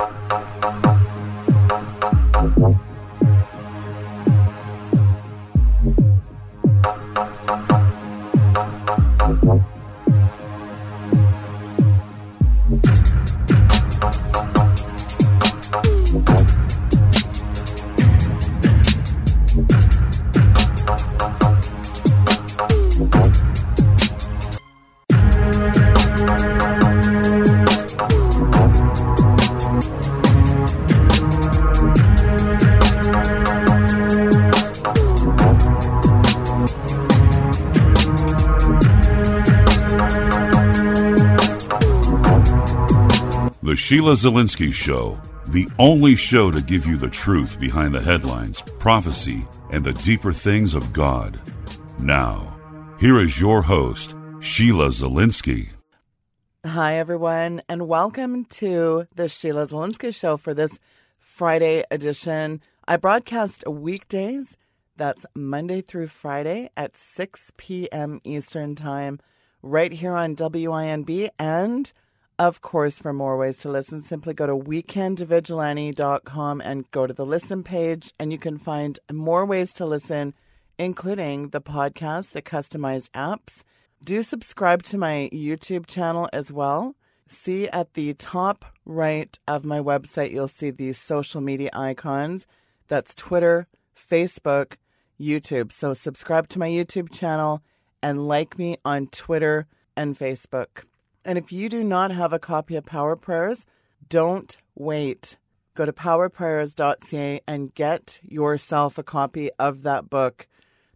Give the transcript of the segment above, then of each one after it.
The Sheila Zilinsky Show, the only show to give you the truth behind the headlines, prophecy, and the deeper things of God. Now, here is your host, Sheila Zilinsky. Hi, everyone, and welcome to the Sheila Zilinsky Show for this Friday edition. I broadcast weekdays, that's Monday through Friday at 6 p.m. Eastern Time, right here on WINB and of course, for more ways to listen, simply go to weekendvigilante.com and go to the listen page, and you can find more ways to listen, including the podcast, the customized apps. Do subscribe to my YouTube channel as well. See at the top right of my website, you'll see these social media icons. That's Twitter, Facebook, YouTube. So subscribe to my YouTube channel and like me on Twitter and Facebook. And if you do not have a copy of Power Prayers, don't wait. Go to powerprayers.ca and get yourself a copy of that book.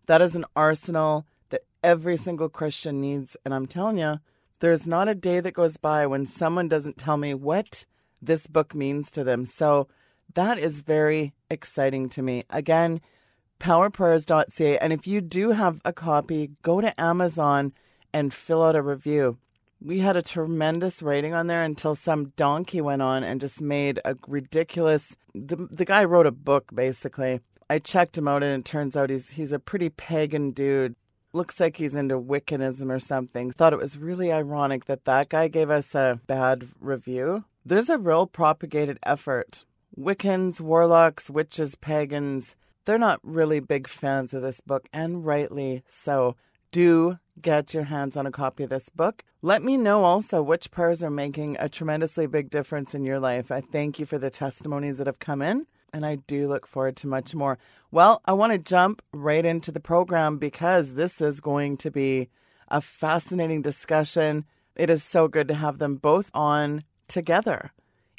That is an arsenal that every single Christian needs. And I'm telling you, there's not a day that goes by when someone doesn't tell me what this book means to them. So that is very exciting to me. Again, powerprayers.ca. And if you do have a copy, go to Amazon and fill out a review we had a tremendous rating on there until some donkey went on and just made a ridiculous the, the guy wrote a book basically. I checked him out and it turns out he's he's a pretty pagan dude. Looks like he's into wiccanism or something. Thought it was really ironic that that guy gave us a bad review. There's a real propagated effort. Wiccans warlocks witches pagans they're not really big fans of this book and rightly so. Do get your hands on a copy of this book. Let me know also which prayers are making a tremendously big difference in your life. I thank you for the testimonies that have come in, and I do look forward to much more. Well, I want to jump right into the program because this is going to be a fascinating discussion. It is so good to have them both on together.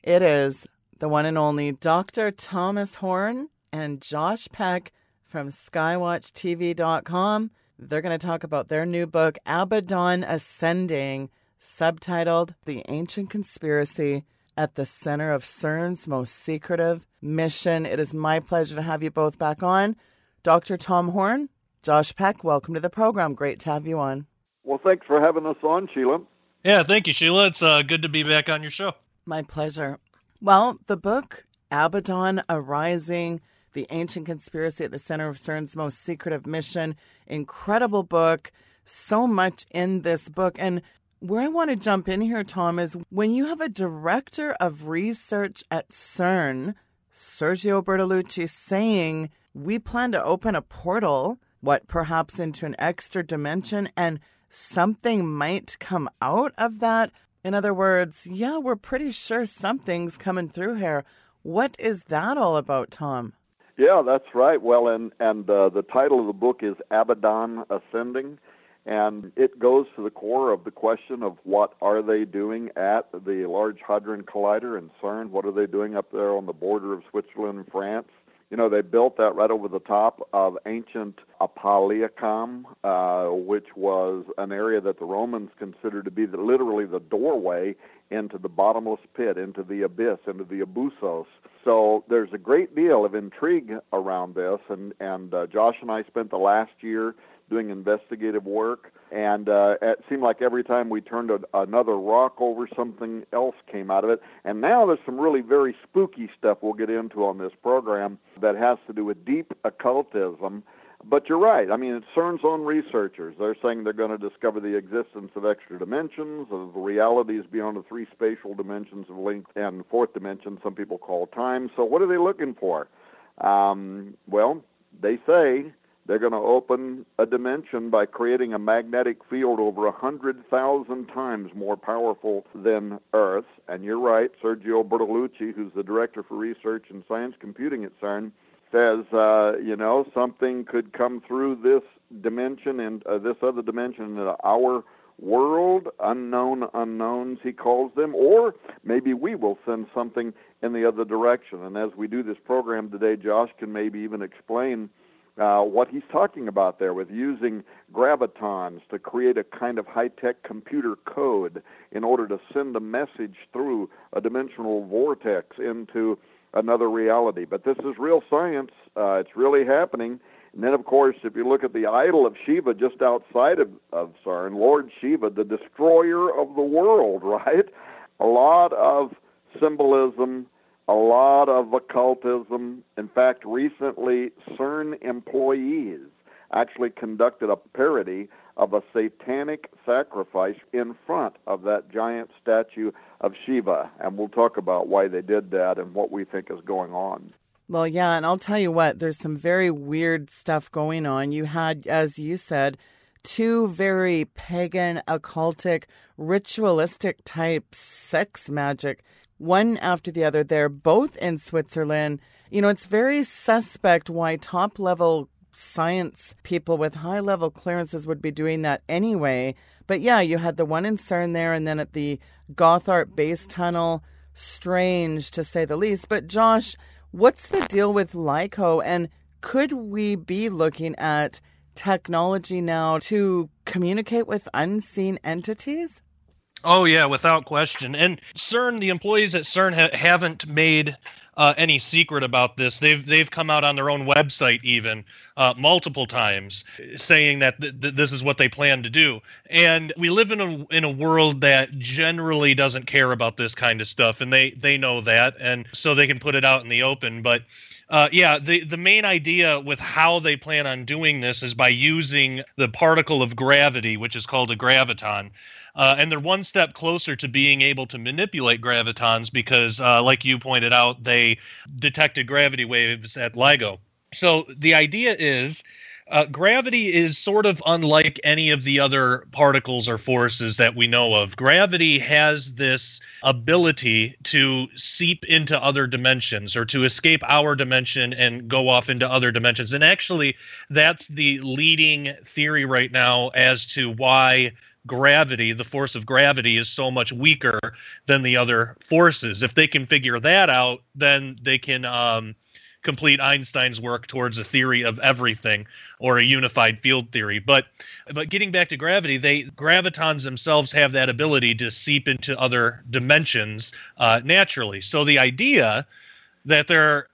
It is the one and only Dr. Thomas Horn and Josh Peck from SkywatchTV.com. They're going to talk about their new book, Abaddon Ascending, subtitled The Ancient Conspiracy at the Center of CERN's Most Secretive Mission. It is my pleasure to have you both back on. Dr. Tom Horn, Josh Peck, welcome to the program. Great to have you on. Well, thanks for having us on, Sheila. Yeah, thank you, Sheila. It's uh, good to be back on your show. My pleasure. Well, the book, Abaddon Arising, the Ancient Conspiracy at the Center of CERN's Most Secretive Mission. Incredible book. So much in this book. And where I want to jump in here, Tom, is when you have a director of research at CERN, Sergio Bertolucci, saying, We plan to open a portal, what, perhaps into an extra dimension, and something might come out of that. In other words, yeah, we're pretty sure something's coming through here. What is that all about, Tom? Yeah, that's right. Well, and and uh, the title of the book is Abaddon Ascending, and it goes to the core of the question of what are they doing at the Large Hadron Collider in CERN? What are they doing up there on the border of Switzerland and France? You know, they built that right over the top of ancient Apolliacum, uh, which was an area that the Romans considered to be the, literally the doorway into the bottomless pit, into the abyss, into the abusos. So there's a great deal of intrigue around this, and and uh, Josh and I spent the last year doing investigative work, and uh, it seemed like every time we turned a, another rock over, something else came out of it. And now there's some really very spooky stuff we'll get into on this program that has to do with deep occultism but you're right. I mean, it CERN's own researchers, they're saying they're going to discover the existence of extra dimensions, of realities beyond the three spatial dimensions of length and fourth dimension, some people call time. So, what are they looking for? Um, well, they say they're going to open a dimension by creating a magnetic field over a 100,000 times more powerful than Earth. And you're right, Sergio Bertolucci, who's the director for research and science computing at CERN, says, uh, you know, something could come through this dimension and uh, this other dimension into our world, unknown unknowns, he calls them, or maybe we will send something in the other direction. And as we do this program today, Josh can maybe even explain uh, what he's talking about there with using gravitons to create a kind of high tech computer code in order to send a message through a dimensional vortex into another reality. But this is real science. Uh, it's really happening. And then, of course, if you look at the idol of Shiva just outside of, of CERN, Lord Shiva, the destroyer of the world, right? A lot of symbolism, a lot of occultism. In fact, recently, CERN employees actually conducted a parody of a satanic sacrifice in front of that giant statue of Shiva. And we'll talk about why they did that and what we think is going on. Well, yeah, and I'll tell you what, there's some very weird stuff going on. You had, as you said, two very pagan, occultic, ritualistic type sex magic, one after the other. They're both in Switzerland. You know, it's very suspect why top level science people with high level clearances would be doing that anyway. But yeah, you had the one in CERN there, and then at the Gotthard Base Tunnel. Strange to say the least. But Josh, what's the deal with LIGO, and could we be looking at technology now to communicate with unseen entities? Oh yeah, without question. And CERN, the employees at CERN ha- haven't made uh, any secret about this. They've they've come out on their own website even uh, multiple times saying that th- th- this is what they plan to do. And we live in a in a world that generally doesn't care about this kind of stuff, and they they know that, and so they can put it out in the open. But uh, yeah, the the main idea with how they plan on doing this is by using the particle of gravity, which is called a graviton. Uh, and they're one step closer to being able to manipulate gravitons because, uh, like you pointed out, they detected gravity waves at LIGO. So the idea is. Uh, gravity is sort of unlike any of the other particles or forces that we know of. Gravity has this ability to seep into other dimensions or to escape our dimension and go off into other dimensions. And actually, that's the leading theory right now as to why gravity, the force of gravity, is so much weaker than the other forces. If they can figure that out, then they can um, complete Einstein's work towards a theory of everything or a unified field theory. But but getting back to gravity, they gravitons themselves have that ability to seep into other dimensions uh, naturally. So the idea that they're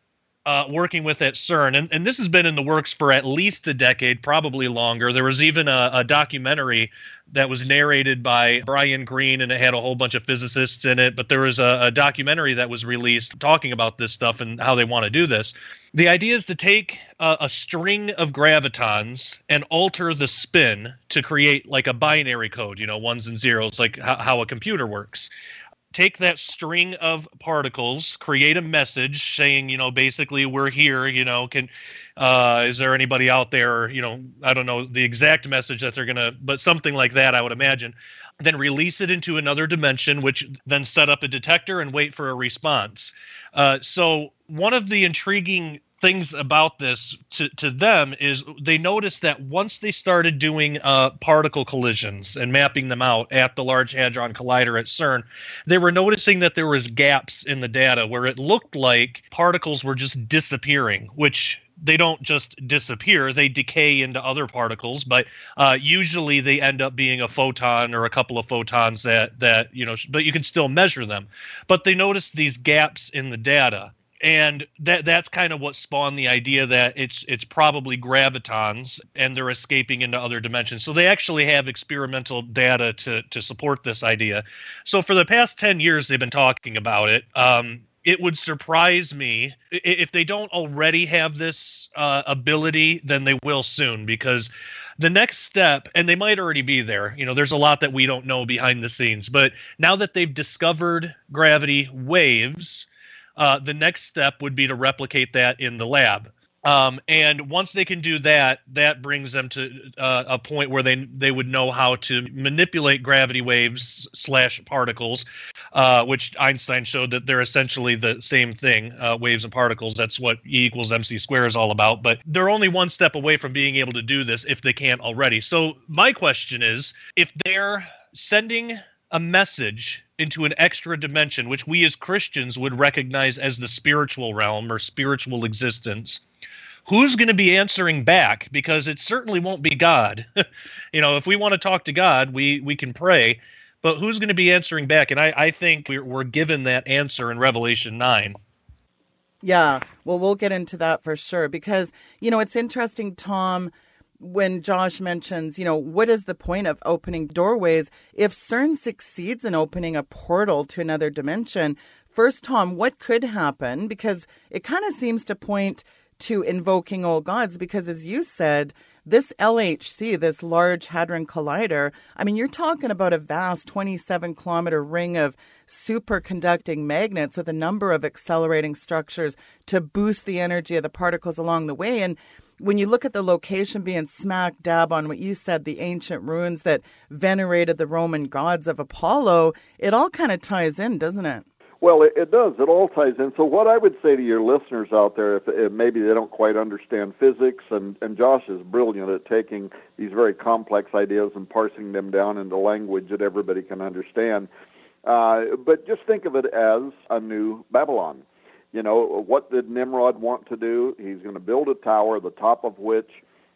uh, working with at CERN, and, and this has been in the works for at least a decade, probably longer. There was even a, a documentary that was narrated by Brian Greene, and it had a whole bunch of physicists in it. But there was a, a documentary that was released talking about this stuff and how they want to do this. The idea is to take a, a string of gravitons and alter the spin to create like a binary code, you know, ones and zeros, like how, how a computer works take that string of particles, create a message saying, you know, basically we're here, you know, can uh is there anybody out there, you know, I don't know the exact message that they're going to but something like that I would imagine. Then release it into another dimension which then set up a detector and wait for a response. Uh so one of the intriguing things about this to, to them is they noticed that once they started doing uh, particle collisions and mapping them out at the Large Hadron Collider at CERN, they were noticing that there was gaps in the data where it looked like particles were just disappearing, which they don't just disappear they decay into other particles but uh, usually they end up being a photon or a couple of photons that that you know but you can still measure them. But they noticed these gaps in the data and that that's kind of what spawned the idea that it's it's probably gravitons and they're escaping into other dimensions. So they actually have experimental data to to support this idea. So for the past 10 years they've been talking about it. Um, it would surprise me if they don't already have this uh, ability then they will soon because the next step and they might already be there you know there's a lot that we don't know behind the scenes but now that they've discovered gravity waves uh, the next step would be to replicate that in the lab um, and once they can do that, that brings them to uh, a point where they they would know how to manipulate gravity waves slash particles, uh, which Einstein showed that they're essentially the same thing, uh, waves and particles. That's what E equals mc squared is all about. But they're only one step away from being able to do this if they can't already. So my question is, if they're sending a message into an extra dimension, which we as Christians would recognize as the spiritual realm or spiritual existence. Who's going to be answering back? Because it certainly won't be god. You know if we want to talk to god we we can pray but who's going to be answering back? And i i think we're, we're given that answer in revelation 9 yeah well we'll get into that for sure because you know it's interesting tom when Josh mentions, you know, what is the point of opening doorways? If CERN succeeds in opening a portal to another dimension, first, Tom, what could happen? Because it kind of seems to point to invoking old gods because, as you said, this LHC, this Large Hadron Collider, I mean, you're talking about a vast 27 kilometer ring of superconducting magnets with a number of accelerating structures to boost the energy of the particles along the way. And when you look at the location being smack dab on what you said, the ancient ruins that venerated the Roman gods of Apollo, it all kind of ties in, doesn't it? Well, it, it does. It all ties in. So, what I would say to your listeners out there, if, if maybe they don't quite understand physics, and, and Josh is brilliant at taking these very complex ideas and parsing them down into language that everybody can understand. Uh, but just think of it as a new Babylon. You know, what did Nimrod want to do? He's going to build a tower, the top of which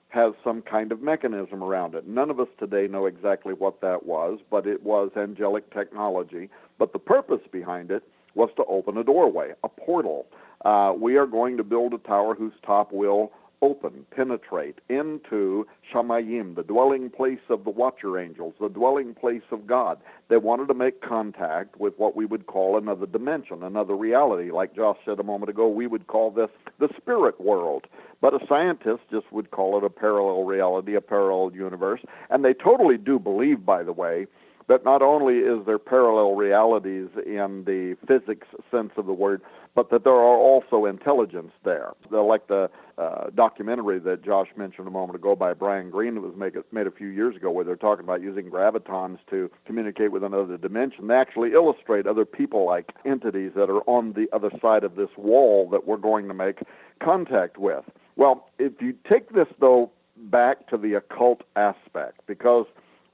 has some kind of mechanism around it. None of us today know exactly what that was, but it was angelic technology. But the purpose behind it was to open a doorway, a portal. Uh, we are going to build a tower whose top will open, penetrate into Shamayim, the dwelling place of the watcher angels, the dwelling place of God. They wanted to make contact with what we would call another dimension, another reality. Like Josh said a moment ago, we would call this the spirit world. But a scientist just would call it a parallel reality, a parallel universe. And they totally do believe, by the way, but not only is there parallel realities in the physics sense of the word, but that there are also intelligence there. Like the uh, documentary that Josh mentioned a moment ago by Brian Greene that was made, made a few years ago, where they're talking about using gravitons to communicate with another dimension. They actually illustrate other people-like entities that are on the other side of this wall that we're going to make contact with. Well, if you take this though back to the occult aspect, because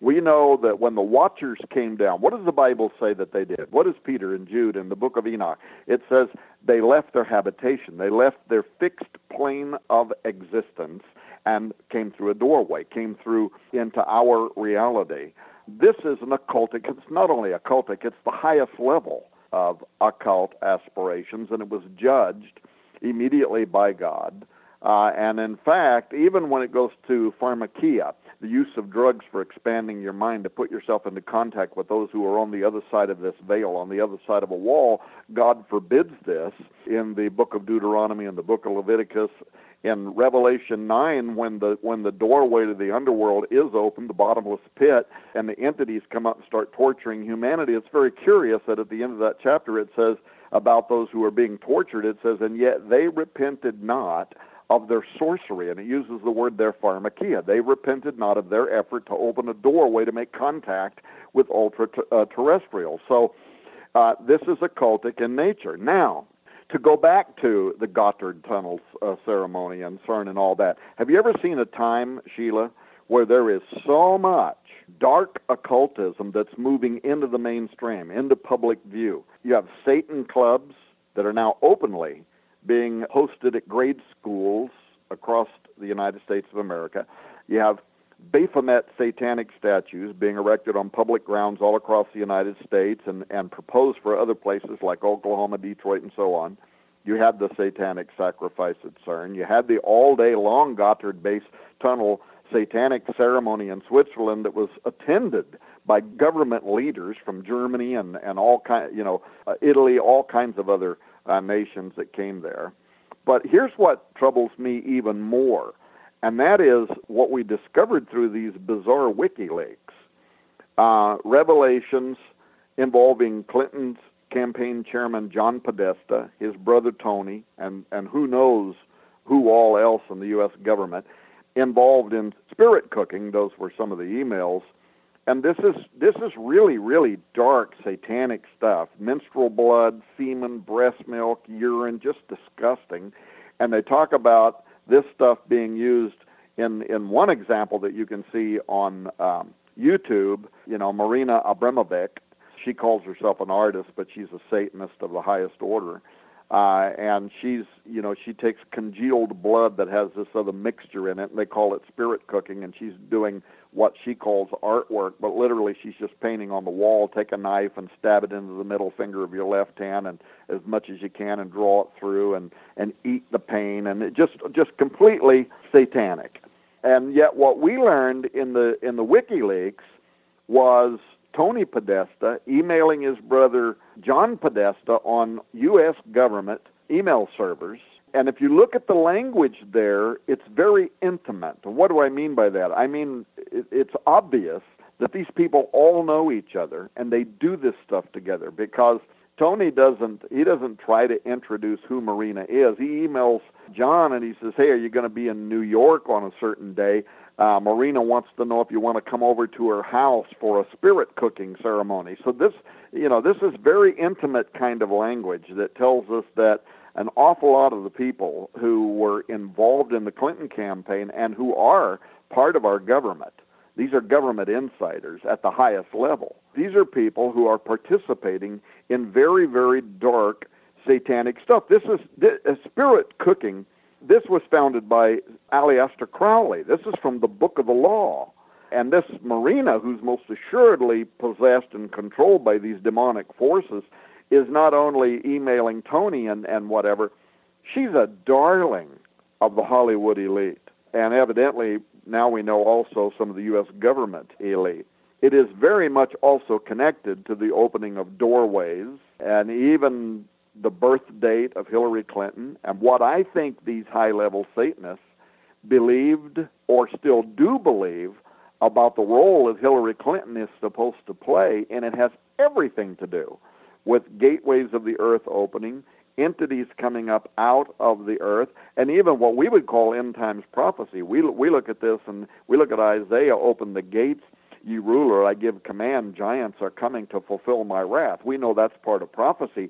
we know that when the watchers came down, what does the Bible say that they did? What does Peter and Jude in the book of Enoch? It says they left their habitation, they left their fixed plane of existence and came through a doorway, came through into our reality. This is an occultic, it's not only occultic, it's the highest level of occult aspirations, and it was judged immediately by God. Uh, and in fact, even when it goes to pharmakia, the use of drugs for expanding your mind to put yourself into contact with those who are on the other side of this veil, on the other side of a wall. God forbids this in the book of Deuteronomy and the book of Leviticus. In Revelation 9, when the when the doorway to the underworld is open, the bottomless pit, and the entities come up and start torturing humanity, it's very curious that at the end of that chapter it says about those who are being tortured, it says, and yet they repented not of their sorcery, and it uses the word their pharmakia. They repented not of their effort to open a doorway to make contact with ultra uh. So uh, this is occultic in nature. Now, to go back to the Gotthard Tunnels uh, ceremony and CERN and all that, have you ever seen a time, Sheila, where there is so much dark occultism that's moving into the mainstream, into public view? You have Satan clubs that are now openly being hosted at grade schools across the United States of America. You have Baphomet satanic statues being erected on public grounds all across the United States and, and proposed for other places like Oklahoma, Detroit, and so on. You had the satanic sacrifice at CERN. You had the all day long Gotthard base tunnel satanic ceremony in Switzerland that was attended by government leaders from Germany and, and all kind, you know, uh, Italy, all kinds of other uh, nations that came there. But here's what troubles me even more, and that is what we discovered through these bizarre WikiLeaks. Uh, revelations involving Clinton's campaign chairman John Podesta, his brother Tony, and, and who knows who all else in the U.S. government involved in spirit cooking. Those were some of the emails. And this is this is really really dark satanic stuff. Menstrual blood, semen, breast milk, urine, just disgusting. And they talk about this stuff being used in in one example that you can see on um, YouTube. You know, Marina Abramovic she calls herself an artist, but she's a Satanist of the highest order. Uh, and she's, you know, she takes congealed blood that has this other mixture in it, and they call it spirit cooking, and she's doing what she calls artwork, but literally she's just painting on the wall. Take a knife and stab it into the middle finger of your left hand, and as much as you can, and draw it through, and and eat the pain, and it just just completely satanic. And yet, what we learned in the in the WikiLeaks was Tony Podesta emailing his brother John Podesta on U.S. government email servers. And if you look at the language there, it's very intimate. What do I mean by that? I mean, it's obvious that these people all know each other and they do this stuff together because Tony doesn't he doesn't try to introduce who Marina is. He emails John and he says, "Hey, are you going to be in New York on a certain day?" Uh, Marina wants to know if you want to come over to her house for a spirit cooking ceremony. So this, you know, this is very intimate kind of language that tells us that an awful lot of the people who were involved in the Clinton campaign and who are part of our government, these are government insiders at the highest level. These are people who are participating in very, very dark satanic stuff. This is this, uh, spirit cooking this was founded by Aleister Crowley. This is from the Book of the Law. And this Marina, who's most assuredly possessed and controlled by these demonic forces, is not only emailing Tony and, and whatever, she's a darling of the Hollywood elite. And evidently, now we know also some of the U.S. government elite. It is very much also connected to the opening of doorways and even the birth date of Hillary Clinton and what I think these high level Satanists believed or still do believe about the role that Hillary Clinton is supposed to play, and it has everything to do with gateways of the earth opening, entities coming up out of the earth, and even what we would call end times prophecy. We we look at this and we look at Isaiah, open the gates, ye ruler, I give command, giants are coming to fulfill my wrath. We know that's part of prophecy,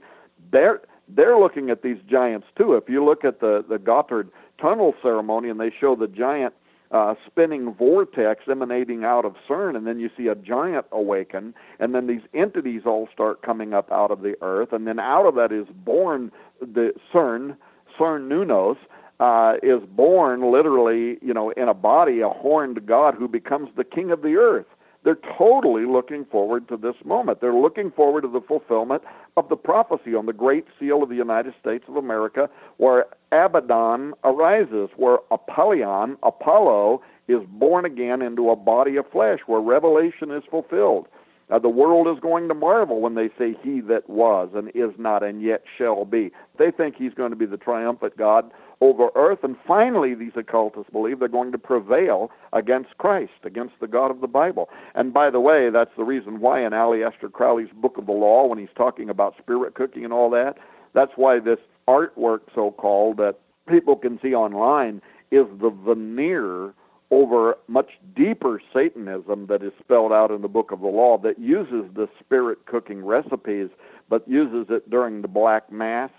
they're they're looking at these giants too. If you look at the the Gotthard tunnel ceremony and they show the giant uh, spinning vortex emanating out of CERN, and then you see a giant awaken, and then these entities all start coming up out of the earth, and then out of that is born the CERN, Cernunnos, uh, is born literally, you know, in a body, a horned god who becomes the king of the earth. They're totally looking forward to this moment. They're looking forward to the fulfillment of the prophecy on the Great Seal of the United States of America, where Abaddon arises, where Apollyon, Apollo, is born again into a body of flesh, where Revelation is fulfilled. Uh, the world is going to marvel when they say, He that was and is not and yet shall be. They think He's going to be the triumphant God over earth. And finally, these occultists believe they're going to prevail against Christ, against the God of the Bible. And by the way, that's the reason why in Aleister Crowley's Book of the Law, when he's talking about spirit cooking and all that, that's why this artwork, so called, that people can see online is the veneer over much deeper Satanism that is spelled out in the book of the law that uses the spirit cooking recipes, but uses it during the Black Mass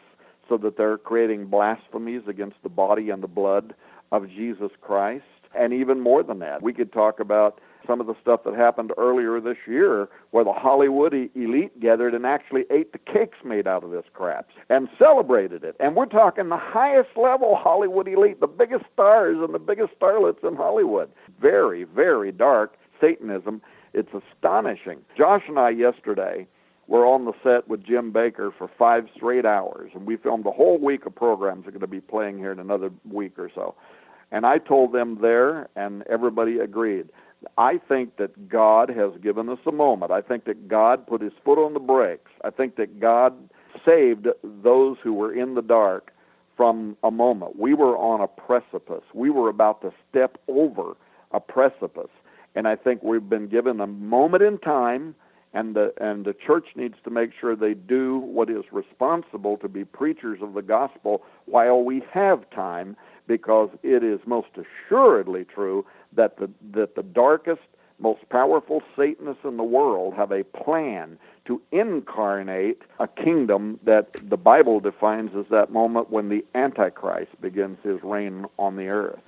so that they're creating blasphemies against the body and the blood of Jesus Christ. And even more than that, we could talk about some of the stuff that happened earlier this year where the Hollywood elite gathered and actually ate the cakes made out of this crap and celebrated it. And we're talking the highest level Hollywood elite, the biggest stars and the biggest starlets in Hollywood. Very, very dark Satanism. It's astonishing. Josh and I yesterday were on the set with Jim Bakker for five straight hours, and we filmed a whole week of programs that are going to be playing here in another week or so. And I told them there, and everybody agreed. I think that God has given us a moment. I think that God put his foot on the brakes. I think that God saved those who were in the dark from a moment. We were on a precipice. We were about to step over a precipice. And I think we've been given a moment in time and the and the church needs to make sure they do what is responsible to be preachers of the gospel while we have time because it is most assuredly true that the that the darkest most powerful satanists in the world have a plan to incarnate a kingdom that the Bible defines as that moment when the Antichrist begins his reign on the earth.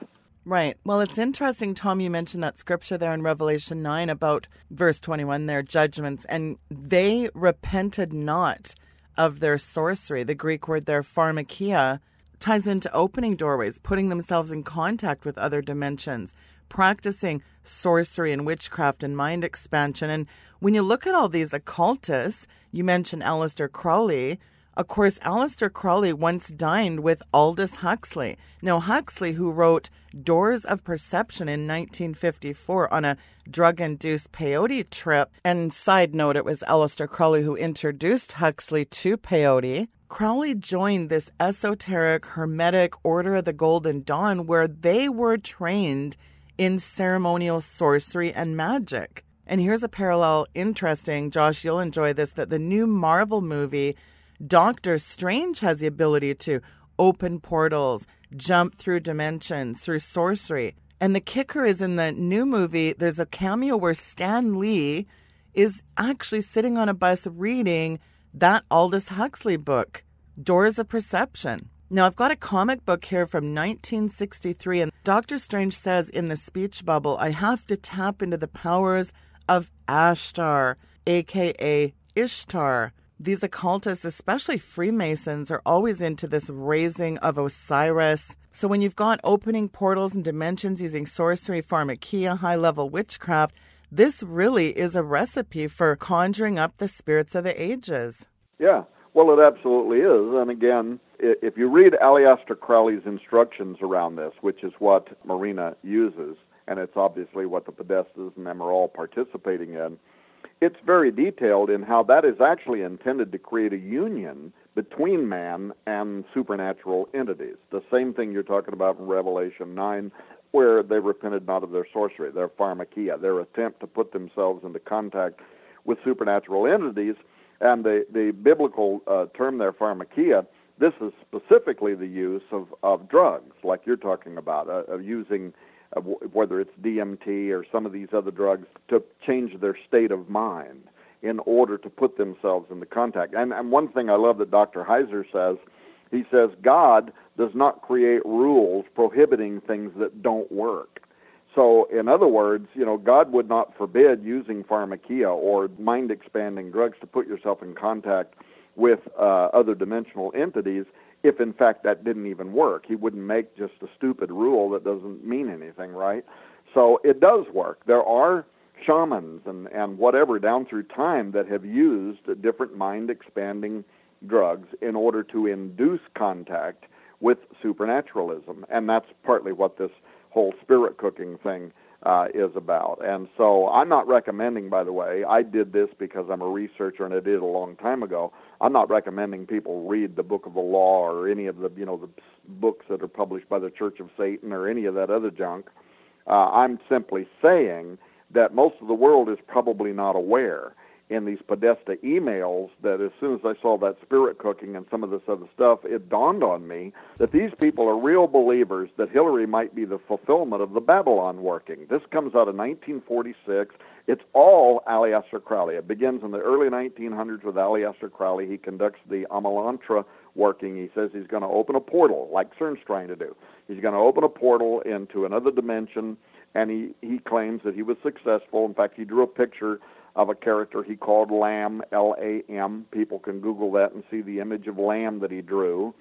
Right. Well, it's interesting, Tom, you mentioned that scripture there in Revelation 9 about verse 21, their judgments, and they repented not of their sorcery. The Greek word there, pharmakia, ties into opening doorways, putting themselves in contact with other dimensions, practicing sorcery and witchcraft and mind expansion. And when you look at all these occultists, you mentioned Aleister Crowley, of course, Aleister Crowley once dined with Aldous Huxley. Now, Huxley, who wrote Doors of Perception in 1954 on a drug induced peyote trip, and side note, it was Aleister Crowley who introduced Huxley to peyote. Crowley joined this esoteric, hermetic Order of the Golden Dawn where they were trained in ceremonial sorcery and magic. And here's a parallel interesting, Josh, you'll enjoy this that the new Marvel movie Doctor Strange has the ability to open portals, jump through dimensions, through sorcery. And the kicker is in the new movie, there's a cameo where Stan Lee is actually sitting on a bus reading that Aldous Huxley book, Doors of Perception. Now, I've got a comic book here from 1963, and Doctor Strange says in the speech bubble, I have to tap into the powers of Ashtar, aka Ishtar. These occultists, especially Freemasons, are always into this raising of Osiris. So when you've got opening portals and dimensions using sorcery, pharmakia, high level witchcraft, this really is a recipe for conjuring up the spirits of the ages. Yeah, well, it absolutely is. And again, if you read Aleister Crowley's instructions around this, which is what Marina uses, and it's obviously what the Podestas and them are all participating in, it's very detailed in how that is actually intended to create a union between man and supernatural entities. The same thing you're talking about in Revelation 9, where they repented not of their sorcery, their pharmakia, their attempt to put themselves into contact with supernatural entities. And the, the biblical uh, term there, pharmakia, this is specifically the use of, of drugs, like you're talking about, uh, of using whether it's DMT or some of these other drugs, to change their state of mind in order to put themselves into contact. And, and one thing I love that Dr. Heiser says, he says, God does not create rules prohibiting things that don't work. So, in other words, you know, God would not forbid using pharmakia or mind expanding drugs to put yourself in contact with uh, other dimensional entities if in fact that didn't even work. He wouldn't make just a stupid rule that doesn't mean anything, right? So it does work. There are shamans and, and whatever down through time that have used different mind expanding drugs in order to induce contact with supernaturalism. And that's partly what this whole spirit cooking thing uh, is about. And so I'm not recommending, by the way, I did this because I'm a researcher and I did it a long time ago. I'm not recommending people read the Book of the Law or any of the you know the books that are published by the Church of Satan or any of that other junk. Uh, I'm simply saying that most of the world is probably not aware in these Podesta emails that as soon as I saw that spirit cooking and some of this other stuff, it dawned on me that these people are real believers that Hillary might be the fulfillment of the Babalon working. This comes out of 1946. It's all Aleister Crowley. It begins in the early 1900s with Aleister Crowley. He conducts the Amalantrah working. He says he's going to open a portal, like CERN's trying to do. He's going to open a portal into another dimension, and he, he claims that he was successful. In fact, he drew a picture of a character he called Lam, L A M. People can Google that and see the image of Lam that he drew.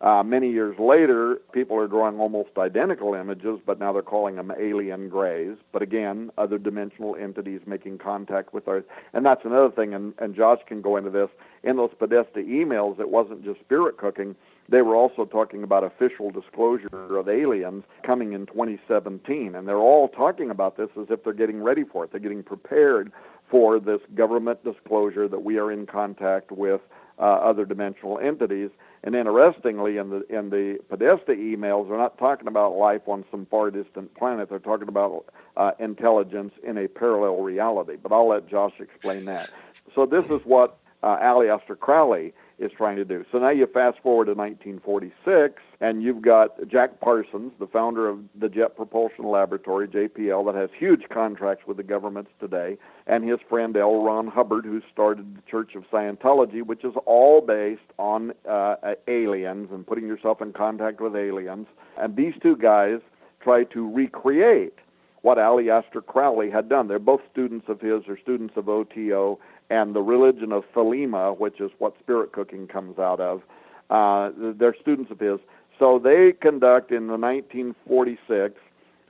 Uh, many years later, people are drawing almost identical images, but now they're calling them alien grays. But again, other dimensional entities making contact with Earth. And that's another thing, and, and Josh can go into this. In those Podesta emails, it wasn't just spirit cooking. They were also talking about official disclosure of aliens coming in 2017. And they're all talking about this as if they're getting ready for it. They're getting prepared for this government disclosure that we are in contact with uh, other dimensional entities. And interestingly, in the in the Podesta emails, they're not talking about life on some far distant planet. They're talking about uh, intelligence in a parallel reality. But I'll let Josh explain that. So this is what uh, Aleister Crowley is trying to do. So now you fast forward to 1946, and you've got Jack Parsons, the founder of the Jet Propulsion Laboratory, JPL, that has huge contracts with the governments today, and his friend L. Ron Hubbard, who started the Church of Scientology, which is all based on uh, aliens and putting yourself in contact with aliens. And these two guys try to recreate what Aleister Crowley had done. They're both students of his or students of OTO, and the religion of Thelema, which is what spirit cooking comes out of. Uh, they're students of his. So they conduct in the 1946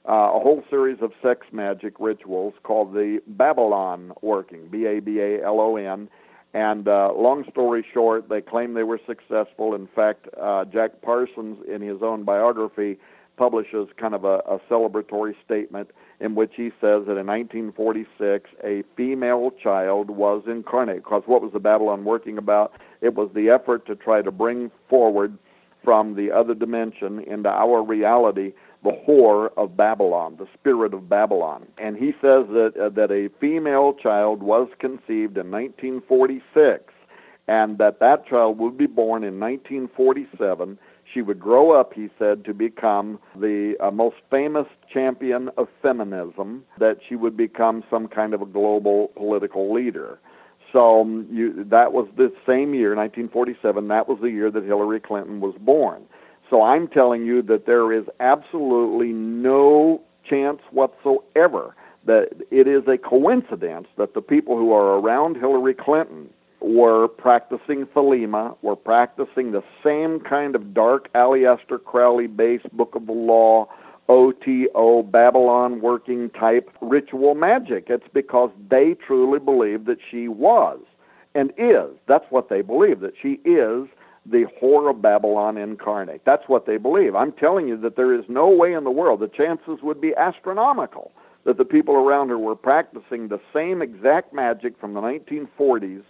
uh, a whole series of sex magic rituals called the Babalon working, B A B A L O N. And uh, long story short, they claim they were successful. In fact, uh, Jack Parsons, in his own biography, publishes kind of a, a celebratory statement in which he says that in 1946 a female child was incarnate. Because what was the Babalon working about? It was the effort to try to bring forward from the other dimension into our reality the whore of Babylon, the spirit of Babylon. And he says that uh, that a female child was conceived in 1946 and that that child would be born in 1947 she would grow up, he said, to become the uh, most famous champion of feminism, that she would become some kind of a global political leader. So um, you, that was the same year, 1947, that was the year that Hillary Clinton was born. So I'm telling you that there is absolutely no chance whatsoever that it is a coincidence that the people who are around Hillary Clinton were practicing Thelema, were practicing the same kind of dark Aleister Crowley based Book of the Law, OTO, Babalon working type ritual magic. It's because they truly believe that she was and is. That's what they believe, that she is the whore of Babylon incarnate. That's what they believe. I'm telling you that there is no way in the world, the chances would be astronomical that the people around her were practicing the same exact magic from the 1940s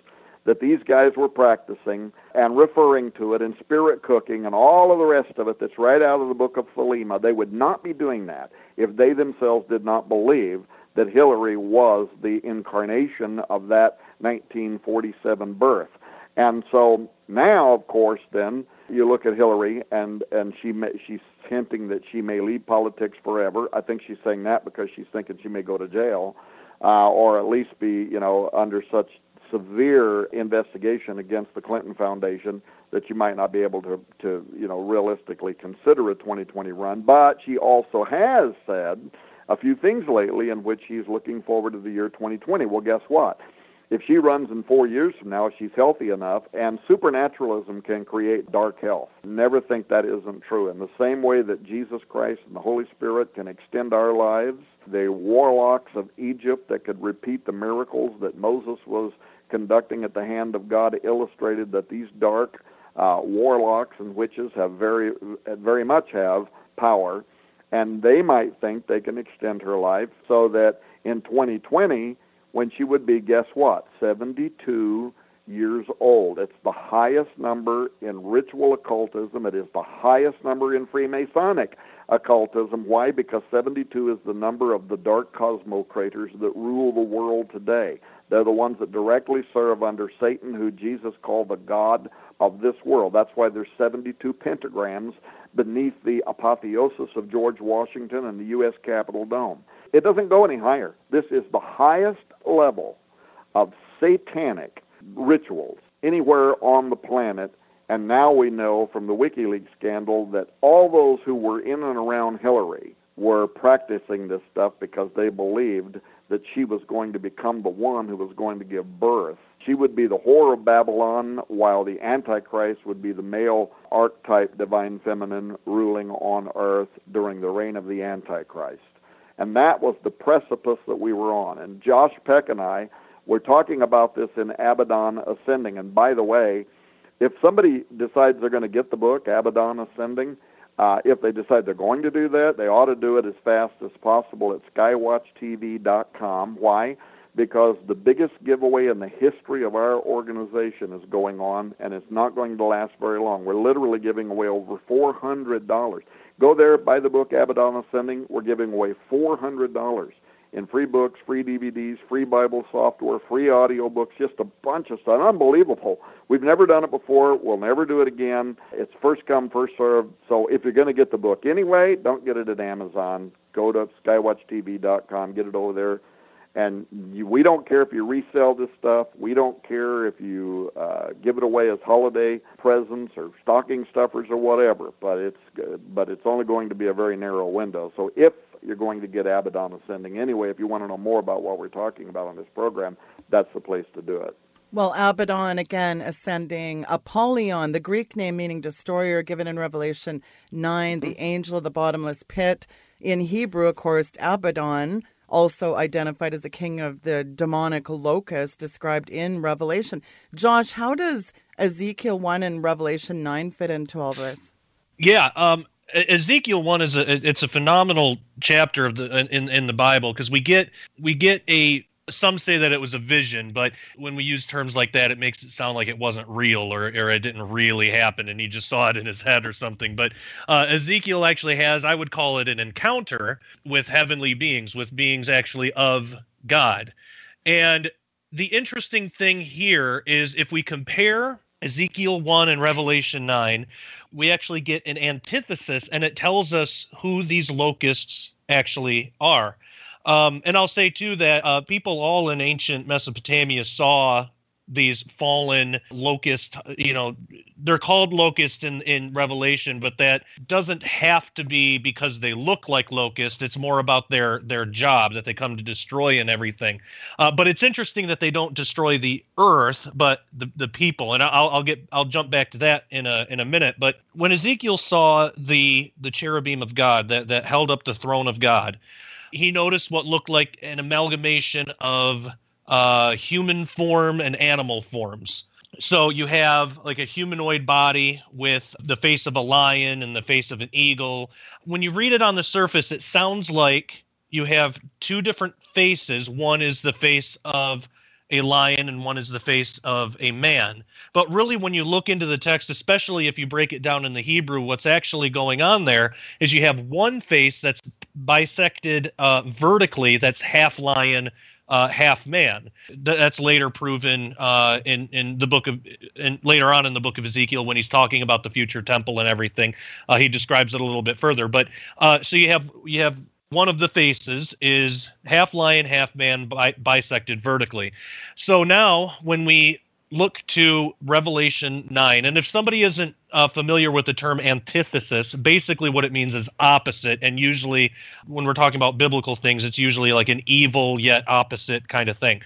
that these guys were practicing and referring to it in spirit cooking and all of the rest of it that's right out of the book of Thelema. They would not be doing that if they themselves did not believe that Hillary was the incarnation of that 1947 birth. And so now, of course, then you look at Hillary, and and she may, she's hinting that she may leave politics forever. I think she's saying that because she's thinking she may go to jail, uh, or at least be you know under such severe investigation against the Clinton Foundation that you might not be able to, to you know, realistically consider a 2020 run. But she also has said a few things lately in which she's looking forward to the year 2020. Well, guess what? If she runs in four years from now, she's healthy enough, and supernaturalism can create dark health. Never think that isn't true. In the same way that Jesus Christ and the Holy Spirit can extend our lives, the warlocks of Egypt that could repeat the miracles that Moses was conducting at the hand of God illustrated that these dark uh, warlocks and witches have very, very much have power, and they might think they can extend her life so that in 2020, when she would be, guess what, 72 years old. It's the highest number in ritual occultism. It is the highest number in Freemasonic occultism. Why? Because 72 is the number of the dark cosmocrators that rule the world today. They're the ones that directly serve under Satan, who Jesus called the God of this world. That's why there's 72 pentagrams beneath the apotheosis of George Washington and the U.S. Capitol Dome. It doesn't go any higher. This is the highest level of satanic rituals anywhere on the planet. And now we know from the WikiLeaks scandal that all those who were in and around Hillary were practicing this stuff because they believed that she was going to become the one who was going to give birth. She would be the whore of Babylon, while the Antichrist would be the male archetype divine feminine ruling on earth during the reign of the Antichrist. And that was the precipice that we were on. And Josh Peck and I were talking about this in Abaddon Ascending. And by the way, if somebody decides they're going to get the book, Abaddon Ascending, uh, if they decide they're going to do that, they ought to do it as fast as possible at skywatchtv.com. Why? because the biggest giveaway in the history of our organization is going on, and it's not going to last very long. We're literally giving away over $400. Go there, buy the book Abaddon Ascending. We're giving away $400 in free books, free DVDs, free Bible software, free audio books, just a bunch of stuff. Unbelievable. We've never done it before. We'll never do it again. It's first come, first served. So if you're going to get the book anyway, don't get it at Amazon. Go to skywatchtv.com, get it over there and you, we don't care if you resell this stuff. We don't care if you uh, give it away as holiday presents or stocking stuffers or whatever. But it's but it's only going to be a very narrow window. So if you're going to get Abaddon Ascending anyway, if you want to know more about what we're talking about on this program, that's the place to do it. Well, Abaddon, again, ascending. Apollyon, the Greek name meaning destroyer, given in Revelation 9, the angel of the bottomless pit. In Hebrew, of course, Abaddon, also identified as the king of the demonic locust described in Revelation. Josh, how does Ezekiel 1 and Revelation 9 fit into all this? Yeah, um, Ezekiel one is a it's a phenomenal chapter of the in in the Bible because we get we get a some say that it was a vision, but when we use terms like that, it makes it sound like it wasn't real or, or it didn't really happen and he just saw it in his head or something. But uh, Ezekiel actually has, I would call it an encounter with heavenly beings, with beings actually of God. And the interesting thing here is if we compare Ezekiel 1 and Revelation 9, we actually get an antithesis and it tells us who these locusts actually are. Um, and I'll say too that uh, people all in ancient Mesopotamia saw these fallen locusts you know they're called locusts in in revelation but that doesn't have to be because they look like locusts. It's more about their their job that they come to destroy and everything. Uh, but it's interesting that they don't destroy the earth but the the people. And I'll, I'll get i'll jump back to that in a in a minute. But when ezekiel saw the the cherubim of god that that held up the throne of god he noticed what looked like an amalgamation of uh, human form and animal forms. So you have like a humanoid body with the face of a lion and the face of an eagle. When you read it on the surface, it sounds like you have two different faces. One is the face of a lion and one is the face of a man. But really, when you look into the text, especially if you break it down in the Hebrew, what's actually going on there is you have one face that's bisected uh, vertically, that's half lion. Uh, half man. That's later proven uh, in in the book of, and later on in the book of Ezekiel when he's talking about the future temple and everything. Uh, he describes it a little bit further. But uh, so you have you have one of the faces is half lion, half man, bi- bisected vertically. So now, when we look to Revelation 9, and if somebody isn't uh, familiar with the term antithesis, basically what it means is opposite. And usually, when we're talking about biblical things, it's usually like an evil yet opposite kind of thing.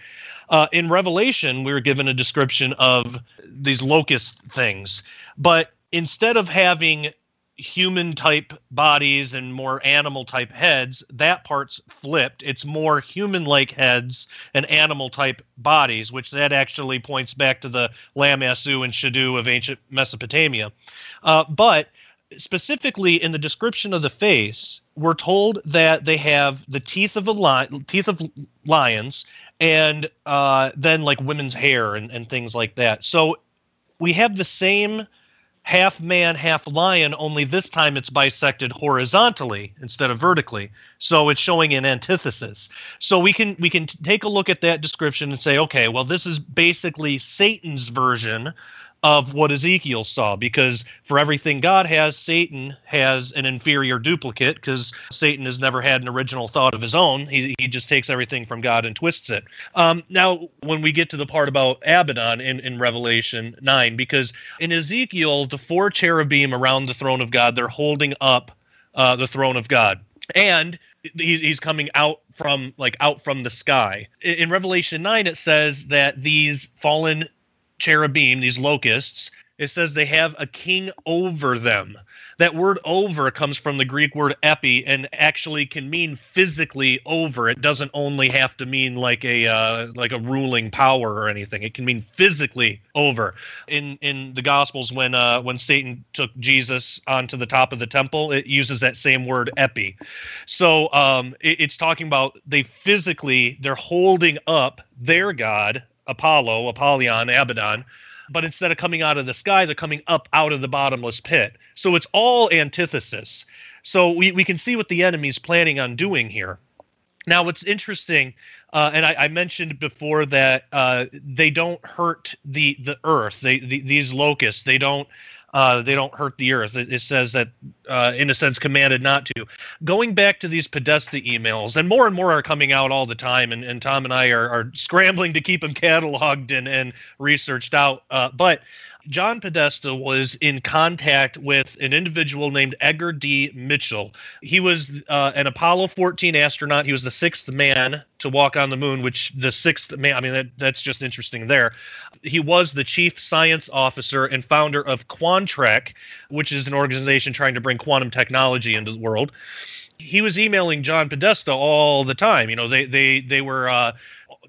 Uh, in Revelation, we were given a description of these locust things, but instead of having human type bodies and more animal type heads, that part's flipped. It's more human like heads and animal type bodies, which that actually points back to the Lamassu and Shadu of ancient Mesopotamia. Uh, but specifically in the description of the face, we're told that they have the teeth of a lion, teeth of lions, and uh, then like women's hair and, and things like that. So we have the same half man, half lion, only this time it's bisected horizontally instead of vertically. So it's showing an antithesis. So we can we can take a look at that description and say, okay, well, this is basically Satan's version of what Ezekiel saw because for everything God has, Satan has an inferior duplicate because Satan has never had an original thought of his own. He, he just takes everything from God and twists it. Um, now, when we get to the part about Abaddon in, in Revelation 9, because in Ezekiel, the four cherubim around the throne of God, they're holding up uh, the throne of God. And he's coming out from like out from the sky in revelation 9 it says that these fallen cherubim, these locusts, it says they have a king over them. That word over comes from the Greek word epi and actually can mean physically over. It doesn't only have to mean like a uh, like a ruling power or anything. It can mean physically over. In in the Gospels, when uh, when Satan took Jesus onto the top of the temple, it uses that same word epi. So um, it, it's talking about they physically they're holding up their god Apollo, Apollyon, Abaddon but instead of coming out of the sky, they're coming up out of the bottomless pit. So it's all antithesis. So we, we can see what the enemy's planning on doing here. Now, what's interesting, uh, and I, I, mentioned before that uh, they don't hurt the the earth. They the, these locusts. They don't uh, they don't hurt the earth. It, it says that, uh, in a sense, commanded not to. Going back to these Podesta emails, and more and more are coming out all the time, and, and Tom and I are, are scrambling to keep them cataloged and, and researched out. Uh, but John Podesta was in contact with an individual named Edgar D. Mitchell. He was uh, an Apollo 14 astronaut. He was the sixth man to walk on the moon, which the sixth man, I mean, that, that's just interesting there. He was the chief science officer and founder of Quantrek, which is an organization trying to bring quantum technology into the world he was emailing John Podesta all the time. You know, they they they were uh,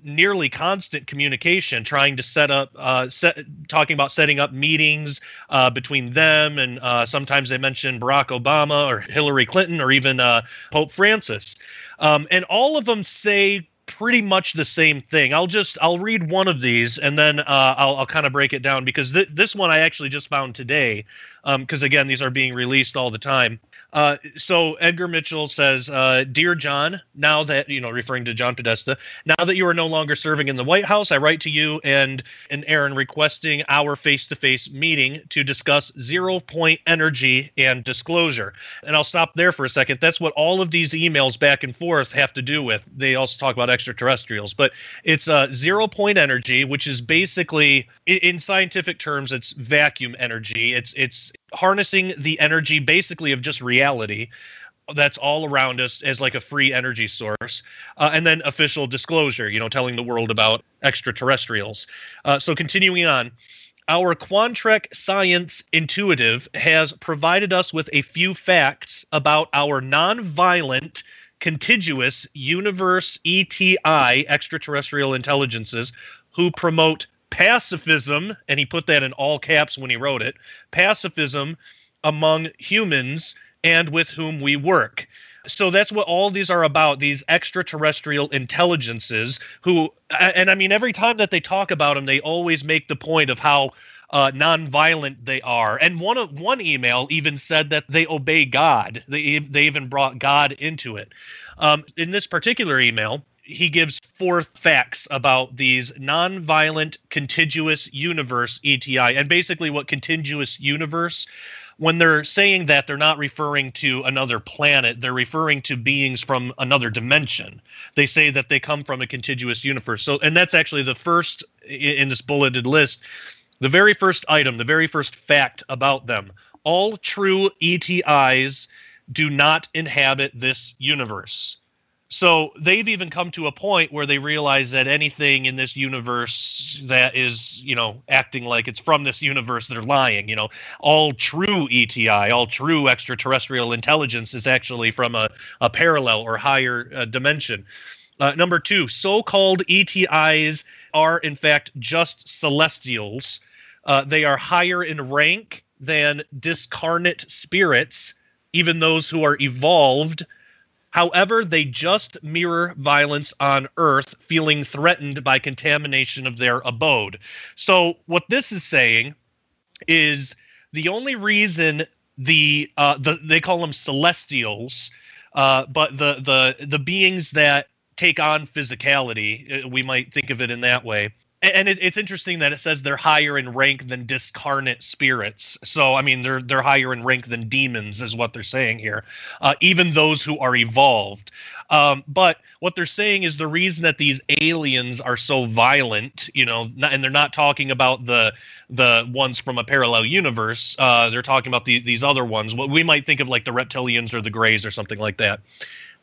nearly constant communication, trying to set up, uh, set, talking about setting up meetings uh, between them, and uh, sometimes they mention Barack Obama or Hillary Clinton or even uh, Pope Francis, um, and all of them say pretty much the same thing. I'll just I'll read one of these and then uh, I'll I'll kind of break it down because th- this one I actually just found today um because um, again these are being released all the time. Uh, so Edgar Mitchell says, uh, "Dear John, now that you know, referring to John Podesta, now that you are no longer serving in the White House, I write to you and and Aaron requesting our face-to-face meeting to discuss zero point energy and disclosure." And I'll stop there for a second. That's what all of these emails back and forth have to do with. They also talk about extraterrestrials, but it's uh, zero point energy, which is basically, in scientific terms, it's vacuum energy. It's it's harnessing the energy basically of just reality that's all around us as like a free energy source. Uh, and then official disclosure you know telling the world about extraterrestrials. Uh, so continuing on our Quantrek Science Intuitive has provided us with a few facts about our non-violent contiguous universe ETI extraterrestrial intelligences who promote pacifism, and he put that in all caps when he wrote it pacifism among humans and with whom we work. So that's what all these are about these extraterrestrial intelligences who, and I mean, every time that they talk about them, they always make the point of how uh, nonviolent they are. And one of one email even said that they obey God. They they even brought God into it. Um, in this particular email, he gives four facts about these non-violent contiguous universe ETI, and basically what contiguous universe. When they're saying that, they're not referring to another planet. They're referring to beings from another dimension. They say that they come from a contiguous universe. So, and that's actually the first in this bulleted list. The very first item, the very first fact about them. All true ETIs do not inhabit this universe. So they've even come to a point where they realize that anything in this universe that is, you know, acting like it's from this universe, they're lying. You know, all true ETI, all true extraterrestrial intelligence is actually from a, a parallel or higher uh, dimension. Uh, number two, so called ETIs are in fact just celestials. Uh, they are higher in rank than discarnate spirits, even those who are evolved However, they just mirror violence on Earth, feeling threatened by contamination of their abode. So, what this is saying is the only reason the uh, the they call them celestials, uh, but the the the beings that take on physicality, uh, we might think of it in that way, and it, it's interesting that it says they're higher in rank than discarnate spirits. So I mean, they're they're higher in rank than demons, is what they're saying here. Uh, even those who are evolved. Um, but what they're saying is the reason that these aliens are so violent, you know, not, and they're not talking about the the ones from a parallel universe. Uh, they're talking about the, these other ones. What we might think of like the reptilians or the greys or something like that.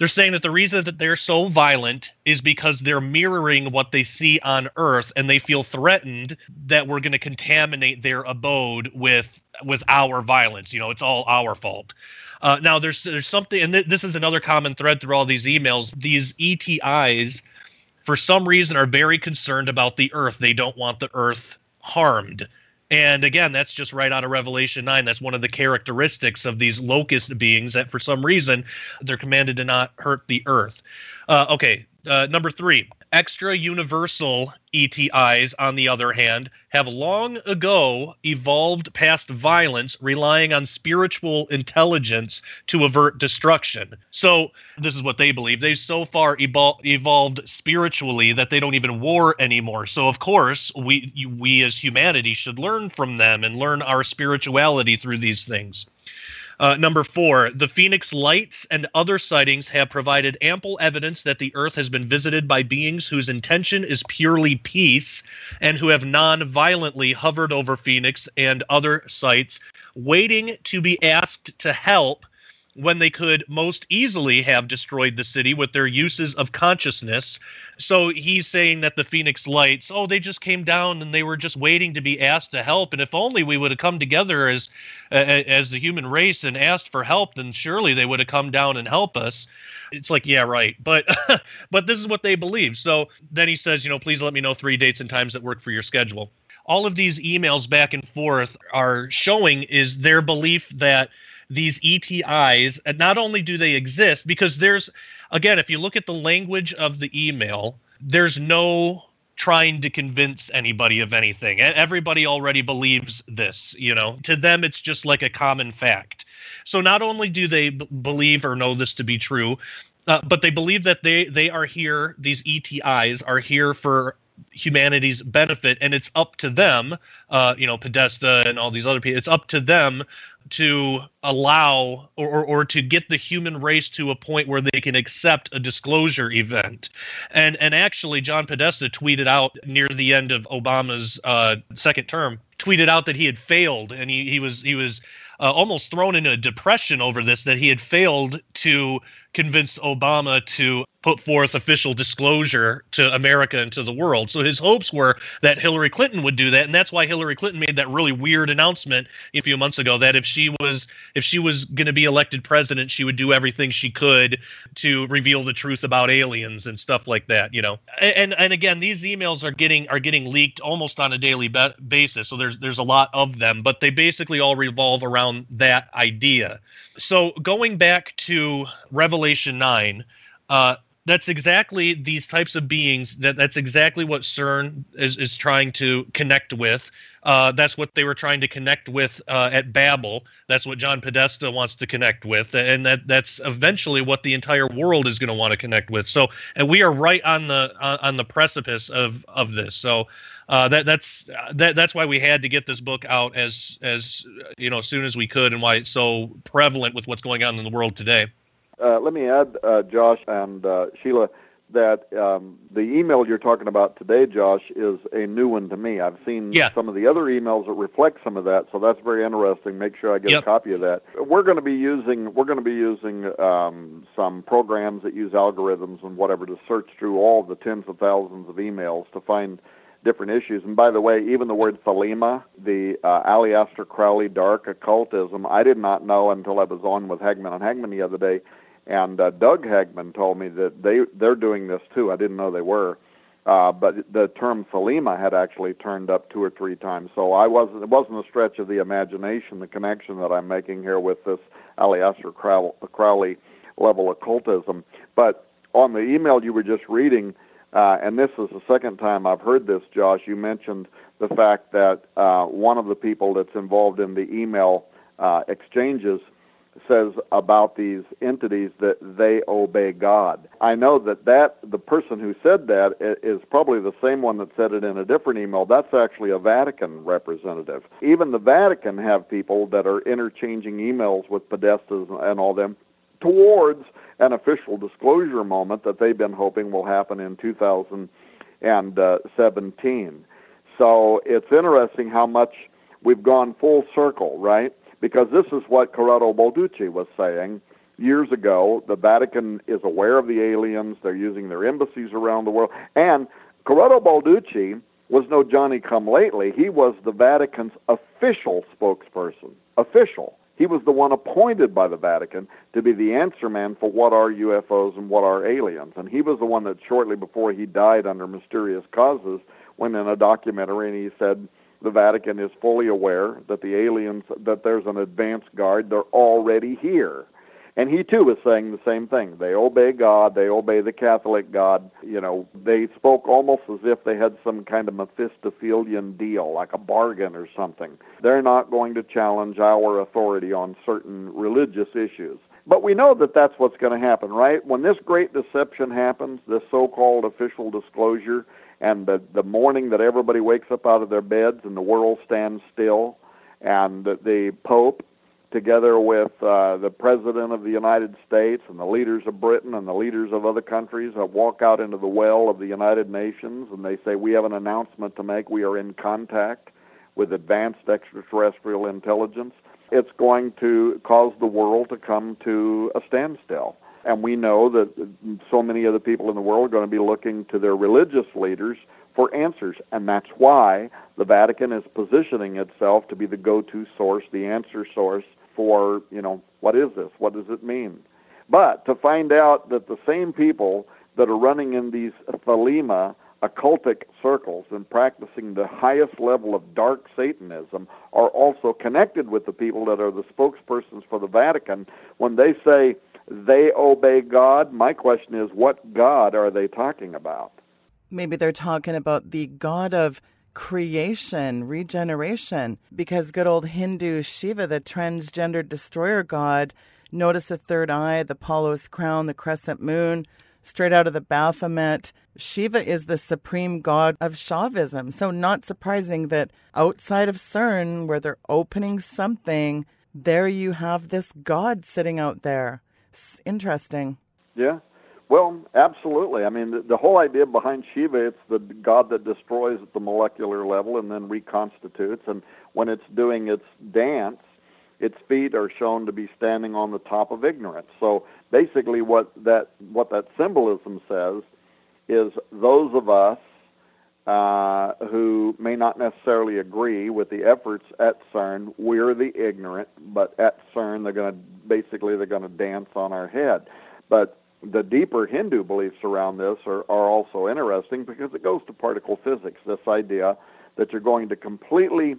They're saying that the reason that they're so violent is because they're mirroring what they see on Earth, and they feel threatened that we're going to contaminate their abode with with our violence. You know, it's all our fault. Uh, now, there's there's something, and th- this is another common thread through all these emails. These ETIs, for some reason, are very concerned about the Earth. They don't want the Earth harmed. And again, that's just right out of Revelation 9. That's one of the characteristics of these locust beings that for some reason they're commanded to not hurt the earth. Uh, okay, uh, number three, extra universal ETIs, on the other hand, have long ago evolved past violence, relying on spiritual intelligence to avert destruction. So, this is what they believe. They've so far evol- evolved spiritually that they don't even war anymore. So, of course, we we as humanity should learn from them and learn our spirituality through these things. Uh, number four, the Phoenix Lights and other sightings have provided ample evidence that the Earth has been visited by beings whose intention is purely peace and who have non violently hovered over Phoenix and other sites, waiting to be asked to help when they could most easily have destroyed the city with their uses of consciousness. So he's saying that the Phoenix Lights, oh, they just came down and they were just waiting to be asked to help. And if only we would have come together as uh, as the human race and asked for help, then surely they would have come down and help us. It's like, yeah, right. But but this is what they believe. So then he says, you know, please let me know three dates and times that work for your schedule. All of these emails back and forth are showing is their belief that these ETIs, and not only do they exist, because there's, again, if you look at the language of the email, there's no trying to convince anybody of anything. Everybody already believes this, you know. To them, it's just like a common fact. So not only do they b- believe or know this to be true, uh, but they believe that they they are here. These ETIs are here for humanity's benefit, and it's up to them. Uh, you know, Podesta and all these other people. It's up to them to allow or, or, or, to get the human race to a point where they can accept a disclosure event. And and actually, John Podesta tweeted out near the end of Obama's uh, second term, tweeted out that he had failed, and he he was he was uh, almost thrown in a depression over this that he had failed to convince Obama to put forth official disclosure to America and to the world. So his hopes were that Hillary Clinton would do that, and that's why Hillary Clinton made that really weird announcement a few months ago that if she was if she was going to be elected president, she would do everything she could to reveal the truth about aliens and stuff like that. You know, and and again, these emails are getting are getting leaked almost on a daily be- basis. So there's there's a lot of them, but they basically all revolve around that idea. So going back to Revelation nine. Uh, that's exactly these types of beings that that's exactly what cern is, is trying to connect with. Uh, that's what they were trying to connect with uh, at babel that's what john podesta wants to connect with and that that's eventually what the entire world is going to want to connect with. So and we are right on the on, on the precipice of of this. So uh, that that's that that's why we had to get this book out as as you know as soon as we could and why it's so prevalent with what's going on in the world today uh, let me add, uh, Josh and uh, Sheila, that um, the email you're talking about today, Josh, is a new one to me. I've seen yeah. some of the other emails that reflect some of that, so that's very interesting. Make sure I get yep. a copy of that. We're going to be using we're going to be using um, some programs that use algorithms and whatever to search through all the tens of thousands of emails to find different issues. And by the way, even the word Thelema, the uh, Aleister Crowley dark occultism, I did not know until I was on with Hagmann and Hagmann the other day and uh, Doug Hagmann told me that they they're doing this too. I didn't know they were, uh, but the term Thelema had actually turned up two or three times. So I wasn't it wasn't a stretch of the imagination. The connection that I'm making here with this Aleister Crowley level occultism. But on the email you were just reading, uh, and this is the second time I've heard this, Josh. You mentioned the fact that uh, one of the people that's involved in the email uh, exchanges says about these entities that they obey God. I know that that the person who said that is probably the same one that said it in a different email. That's actually a Vatican representative. Even the Vatican have people that are interchanging emails with Podestas and all them towards an official disclosure moment that they've been hoping will happen in 2017. So it's interesting how much we've gone full circle, right? Because this is what Corrado Balducci was saying years ago. The Vatican is aware of the aliens. They're using their embassies around the world. And Corrado Balducci was no Johnny come lately. He was the Vatican's official spokesperson. Official. He was the one appointed by the Vatican to be the answer man for what are UFOs and what are aliens. And he was the one that shortly before he died under mysterious causes went in a documentary and he said the Vatican is fully aware that the aliens that there's an advance guard, they're already here. And he too is saying the same thing. They obey God, they obey the Catholic God. You know, they spoke almost as if they had some kind of Mephistophelian deal, like a bargain or something. They're not going to challenge our authority on certain religious issues. But we know that that's what's going to happen, right? When this great deception happens, this so called official disclosure, and the, the morning that everybody wakes up out of their beds and the world stands still, and the Pope together with uh, the President of the United States and the leaders of Britain and the leaders of other countries uh, walk out into the well of the United Nations and they say, We have an announcement to make. We are in contact with advanced extraterrestrial intelligence. It's going to cause the world to come to a standstill. And we know that so many of the people in the world are going to be looking to their religious leaders for answers. And that's why the Vatican is positioning itself to be the go to source, the answer source for, you know, what is this? What does it mean? But to find out that the same people that are running in these thelema occultic circles and practicing the highest level of dark Satanism are also connected with the people that are the spokespersons for the Vatican. When they say they obey God, my question is, what God are they talking about? Maybe they're talking about the God of creation, regeneration, because good old Hindu Shiva, the transgender destroyer god, notice the third eye, the Apollo's crown, the crescent moon, straight out of the Baphomet. Shiva is the supreme god of Shaivism. So, not surprising that outside of CERN, where they're opening something, there you have this god sitting out there. It's interesting. Yeah, well, absolutely. I mean, the, the whole idea behind Shiva, it's the god that destroys at the molecular level and then reconstitutes. And when it's doing its dance, its feet are shown to be standing on the top of ignorance. So basically, what that what that symbolism says is those of us uh, who may not necessarily agree with the efforts at CERN, we're the ignorant, but at CERN they're going to basically they're going to dance on our head. But the deeper Hindu beliefs around this are, are also interesting because it goes to particle physics. This idea that you're going to completely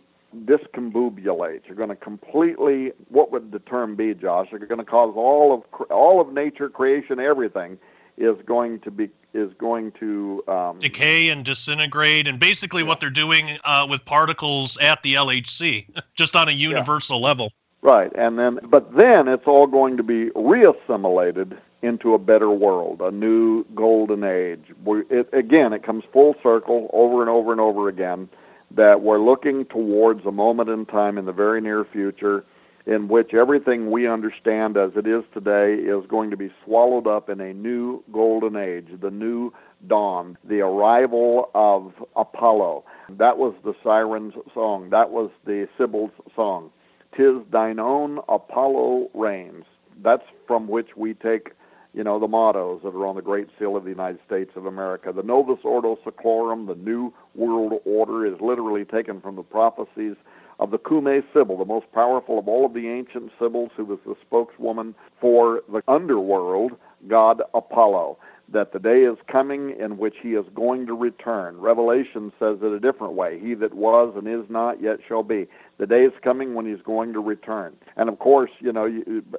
discombobulate. You're going to completely what would the term be, Josh? You're going to cause all of all of nature, creation, everything is going to be is going to um, decay and disintegrate, and basically yeah. what they're doing uh, with particles at the LHC, just on a universal yeah. level. Right, and then but then it's all going to be reassimilated into a better world, a new golden age. We, it, again, it comes full circle over and over and over again that we're looking towards a moment in time in the very near future in which everything we understand as it is today is going to be swallowed up in a new golden age, the new dawn, the arrival of Apollo. That was the Siren's song. That was the Sibyl's song. Tis thine own Apollo reigns. That's from which we take you know, the mottos that are on the Great Seal of the United States of America. The Novus Ordo Seclorum, the New World Order, is literally taken from the prophecies of the Cumae Sibyl, the most powerful of all of the ancient Sibyls, who was the spokeswoman for the underworld god Apollo. That the day is coming in which he is going to return. Revelation says it a different way. He that was and is not yet shall be. The day is coming when he's going to return. And of course, you know,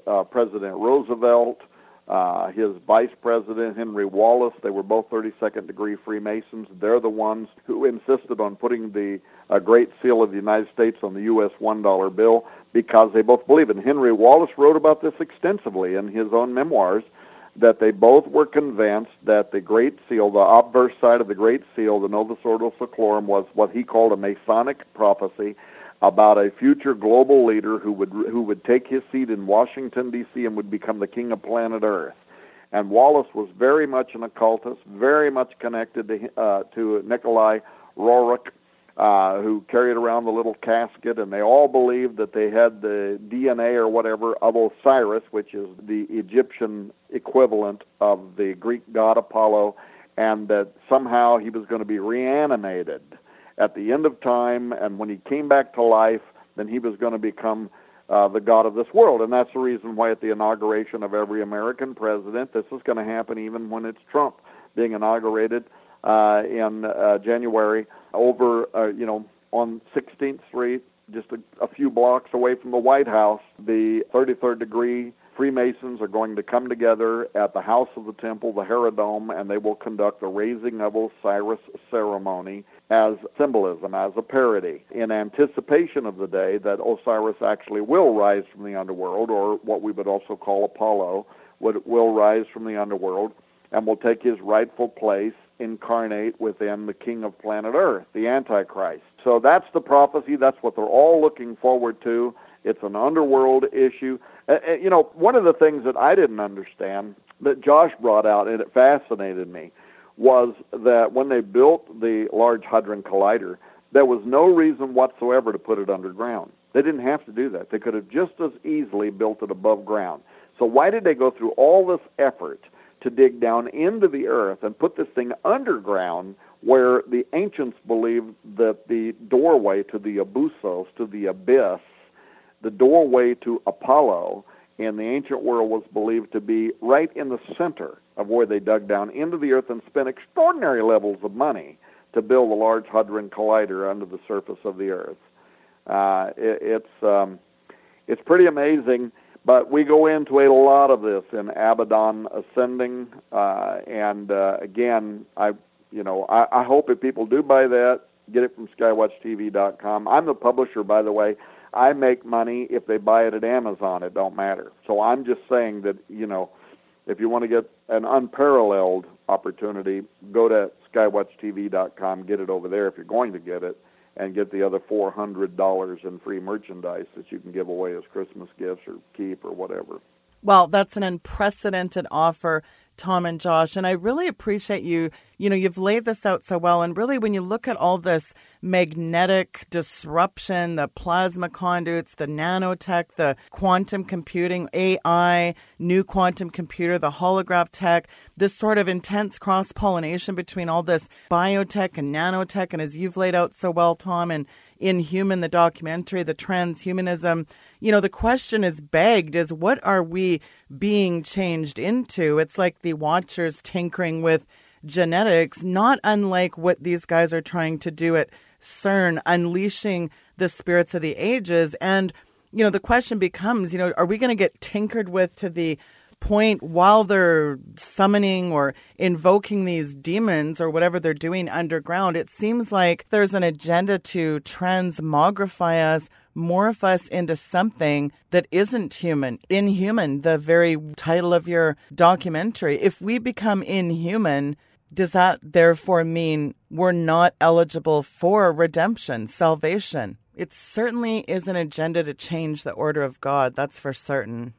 uh, President Roosevelt, uh, his vice president, Henry Wallace, they were both 32nd degree Freemasons. They're the ones who insisted on putting the uh, Great Seal of the United States on the U.S. $1 bill because they both believe it. Henry Wallace wrote about this extensively in his own memoirs that they both were convinced that the Great Seal, the obverse side of the Great Seal, the Novus Ordo Seclorum, was what he called a Masonic prophecy about a future global leader who would who would take his seat in Washington D.C. and would become the king of planet Earth. And Wallace was very much an occultist, very much connected to uh, to Nikolai Roerich, uh, who carried around the little casket, and they all believed that they had the DNA or whatever of Osiris, which is the Egyptian equivalent of the Greek god Apollo, and that somehow he was going to be reanimated at the end of time, and when he came back to life, then he was going to become uh, the God of this world. And that's the reason why at the inauguration of every American president, this is going to happen even when it's Trump being inaugurated uh, in uh, January over, uh, you know, on 16th Street, just a, a few blocks away from the White House, the 33rd degree Freemasons are going to come together at the House of the Temple, the Heredom, and they will conduct the raising of Osiris ceremony as symbolism, as a parody, in anticipation of the day that Osiris actually will rise from the underworld, or what we would also call Apollo, would, will rise from the underworld and will take his rightful place incarnate within the king of planet Earth, the Antichrist. So that's the prophecy. That's what they're all looking forward to. It's an underworld issue. Uh, you know, one of the things that I didn't understand that Josh brought out, and it fascinated me, was that when they built the Large Hadron Collider, there was no reason whatsoever to put it underground. They didn't have to do that. They could have just as easily built it above ground. So why did they go through all this effort to dig down into the earth and put this thing underground where the ancients believed that the doorway to the abusos, to the abyss, the doorway to Apollo in the ancient world was believed to be right in the center of where they dug down into the earth and spent extraordinary levels of money to build a large hadron collider under the surface of the earth. Uh, it, it's um, it's pretty amazing, but we go into a lot of this in Abaddon Ascending, uh, and uh, again, I you know I, I hope if people do buy that, get it from SkywatchTV.com. I'm the publisher, by the way. I make money if they buy it at Amazon. It don't matter. So I'm just saying that you know, if you want to get an unparalleled opportunity, go to skywatchtv.com, get it over there if you're going to get it, and get the other four hundred dollars in free merchandise that you can give away as Christmas gifts or keep or whatever. Well, that's an unprecedented offer. Tom and Josh. And I really appreciate you. You know, you've laid this out so well. And really, when you look at all this magnetic disruption, the plasma conduits, the nanotech, the quantum computing, AI, new quantum computer, the holograph tech, this sort of intense cross pollination between all this biotech and nanotech. And as you've laid out so well, Tom, and Inhuman, the documentary, the transhumanism, you know, the question is begged is what are we being changed into? It's like the watchers tinkering with genetics, not unlike what these guys are trying to do at CERN, unleashing the spirits of the ages. And, you know, the question becomes, you know, are we going to get tinkered with to the point while they're summoning or invoking these demons or whatever they're doing underground, it seems like there's an agenda to transmogrify us, morph us into something that isn't human, inhuman, the very title of your documentary. If we become inhuman, does that therefore mean we're not eligible for redemption, salvation? It certainly is an agenda to change the order of God, that's for certain.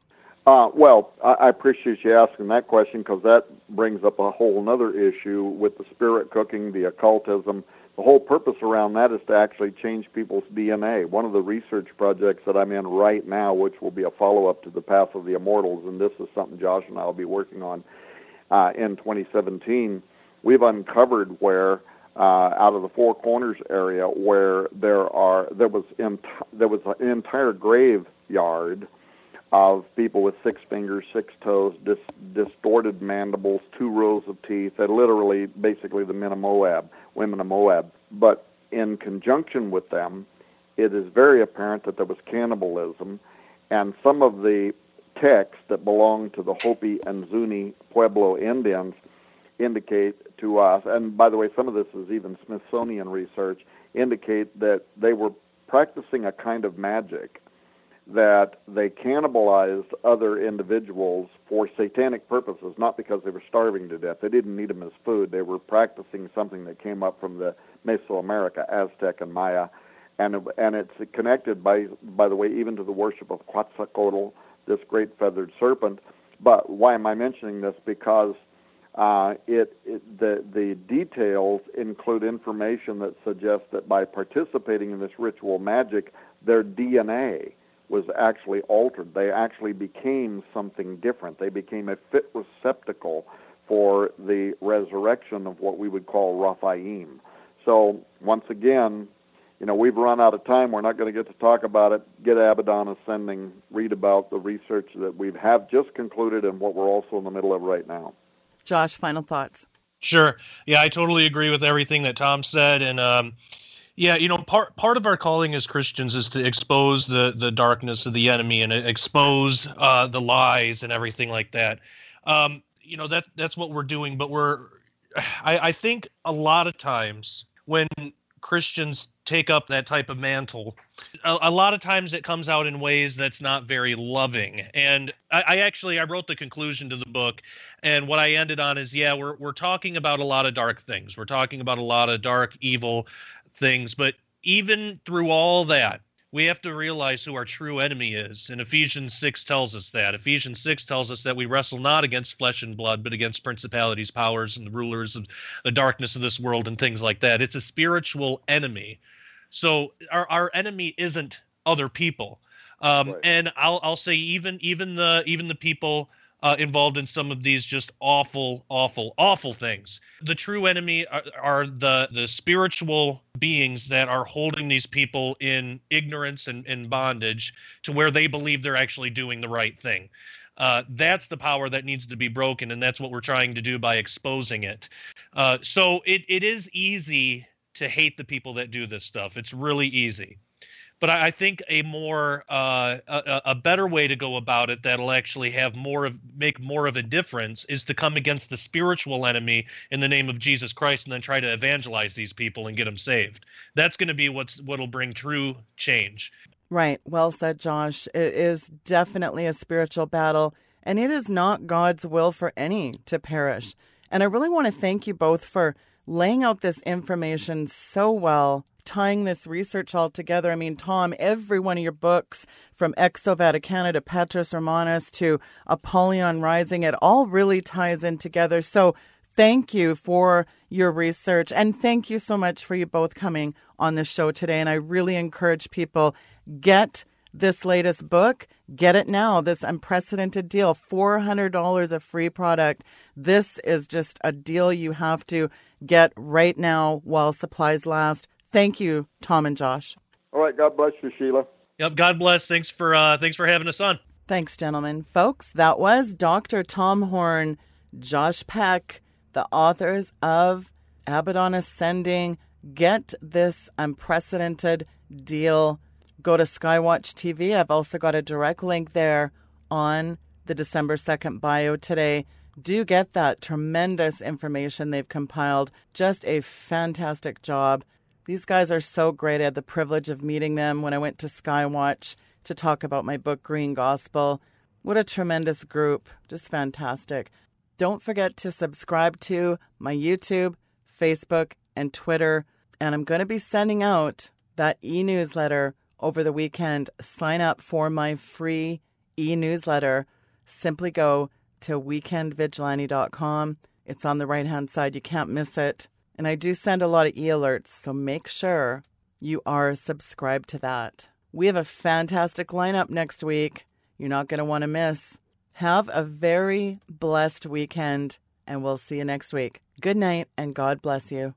Uh, well, I, I appreciate you asking that question because that brings up a whole other issue with the spirit cooking, the occultism. The whole purpose around that is to actually change people's DNA. One of the research projects that I'm in right now, which will be a follow up to the Path of the Immortals, and this is something Josh and I will be working on uh, in 2017, we've uncovered where. Uh, out of the Four Corners area, where there are there was ent- there was an entire graveyard of people with six fingers, six toes, dis- distorted mandibles, two rows of teeth. They're literally, basically, the men of Moab, women of Moab. But in conjunction with them, it is very apparent that there was cannibalism, and some of the texts that belong to the Hopi and Zuni Pueblo Indians indicate to us, and by the way, some of this is even Smithsonian research, indicate that they were practicing a kind of magic that they cannibalized other individuals for satanic purposes, not because they were starving to death. They didn't need them as food. They were practicing something that came up from the Mesoamerica, Aztec and Maya, and and it's connected by by the way even to the worship of Quetzalcoatl, this great feathered serpent. But why am I mentioning this? Because uh, it, it, the the details include information that suggests that by participating in this ritual magic, their DNA was actually altered. They actually became something different. They became a fit receptacle for the resurrection of what we would call Rephaim. So once again, you know, we've run out of time. We're not going to get to talk about it. Get Abaddon Ascending, read about the research that we have just concluded and what we're also in the middle of right now. Josh, final thoughts. Sure. Yeah, I totally agree with everything that Tom said. And, um, yeah, you know, part part of our calling as Christians is to expose the the darkness of the enemy and expose uh, the lies and everything like that. Um, you know that that's what we're doing, but we're I, I think a lot of times when Christians take up that type of mantle, a, a, lot of times it comes out in ways that's not very loving. And I, I, actually I wrote the conclusion to the book, and what I ended on is yeah, we're we're talking about a lot of dark things. We're talking about a lot of dark, evil things, but even through all that, we have to realize who our true enemy is. And Ephesians 6 tells us that. Ephesians 6 tells us that we wrestle not against flesh and blood, but against principalities, powers, and the rulers of the darkness of this world and things like that. It's a spiritual enemy. So our, our enemy isn't other people. Um, right. And I'll, I'll say even even the even the people uh, involved in some of these just awful, awful, awful things. The true enemy are, are, the the spiritual beings that are holding these people in ignorance and, in bondage to where they believe they're actually doing the right thing. Uh, that's the power that needs to be broken, and that's what we're trying to do by exposing it. Uh, so it, it is easy to hate the people that do this stuff. It's really easy but I, think a more uh, a, a, better way to go about it that'll actually have more of make more of a difference is to come against the spiritual enemy in the name of Jesus Christ and then try to evangelize these people and get them saved. That's going to be what's what'll bring true change. Right. Well said, Josh. It is definitely a spiritual battle, and it is not God's will for any to perish. And I really want to thank you both for laying out this information so well tying this research all together. I mean, Tom, every one of your books, from Exo Vaticana to Petrus Romanus to Apollyon Rising, it all really ties in together. So thank you for your research. And thank you so much for you both coming on the show today. And I really encourage people get this latest book. Get it now. This unprecedented deal $400 of free product. This is just a deal you have to get right now while supplies last. Thank you, Tom and Josh. All right. God bless you, Sheila. Yep. God bless. Thanks for uh, thanks for having us on. Thanks, gentlemen. Folks, that was Dr. Tom Horn, Josh Peck, the authors of Abaddon Ascending. Get this unprecedented deal. Go to Skywatch TV. I've also got a direct link there on the December 2nd bio today. Do get that tremendous information they've compiled. Just a fantastic job. These guys are so great. I had the privilege of meeting them when I went to Skywatch to talk about my book, Green Gospel. What a tremendous group. Just fantastic. Don't forget to subscribe to my YouTube, Facebook, and Twitter. And I'm going to be sending out that e newsletter over the weekend. Sign up for my free e newsletter. Simply go to weekendvigilante.com. It's on the right hand side. You can't miss it. And I do send a lot of e alerts, so make sure you are subscribed to that. We have a fantastic lineup next week. You're not going to want to miss. Have a very blessed weekend, and we'll see you next week. Good night, and God bless you.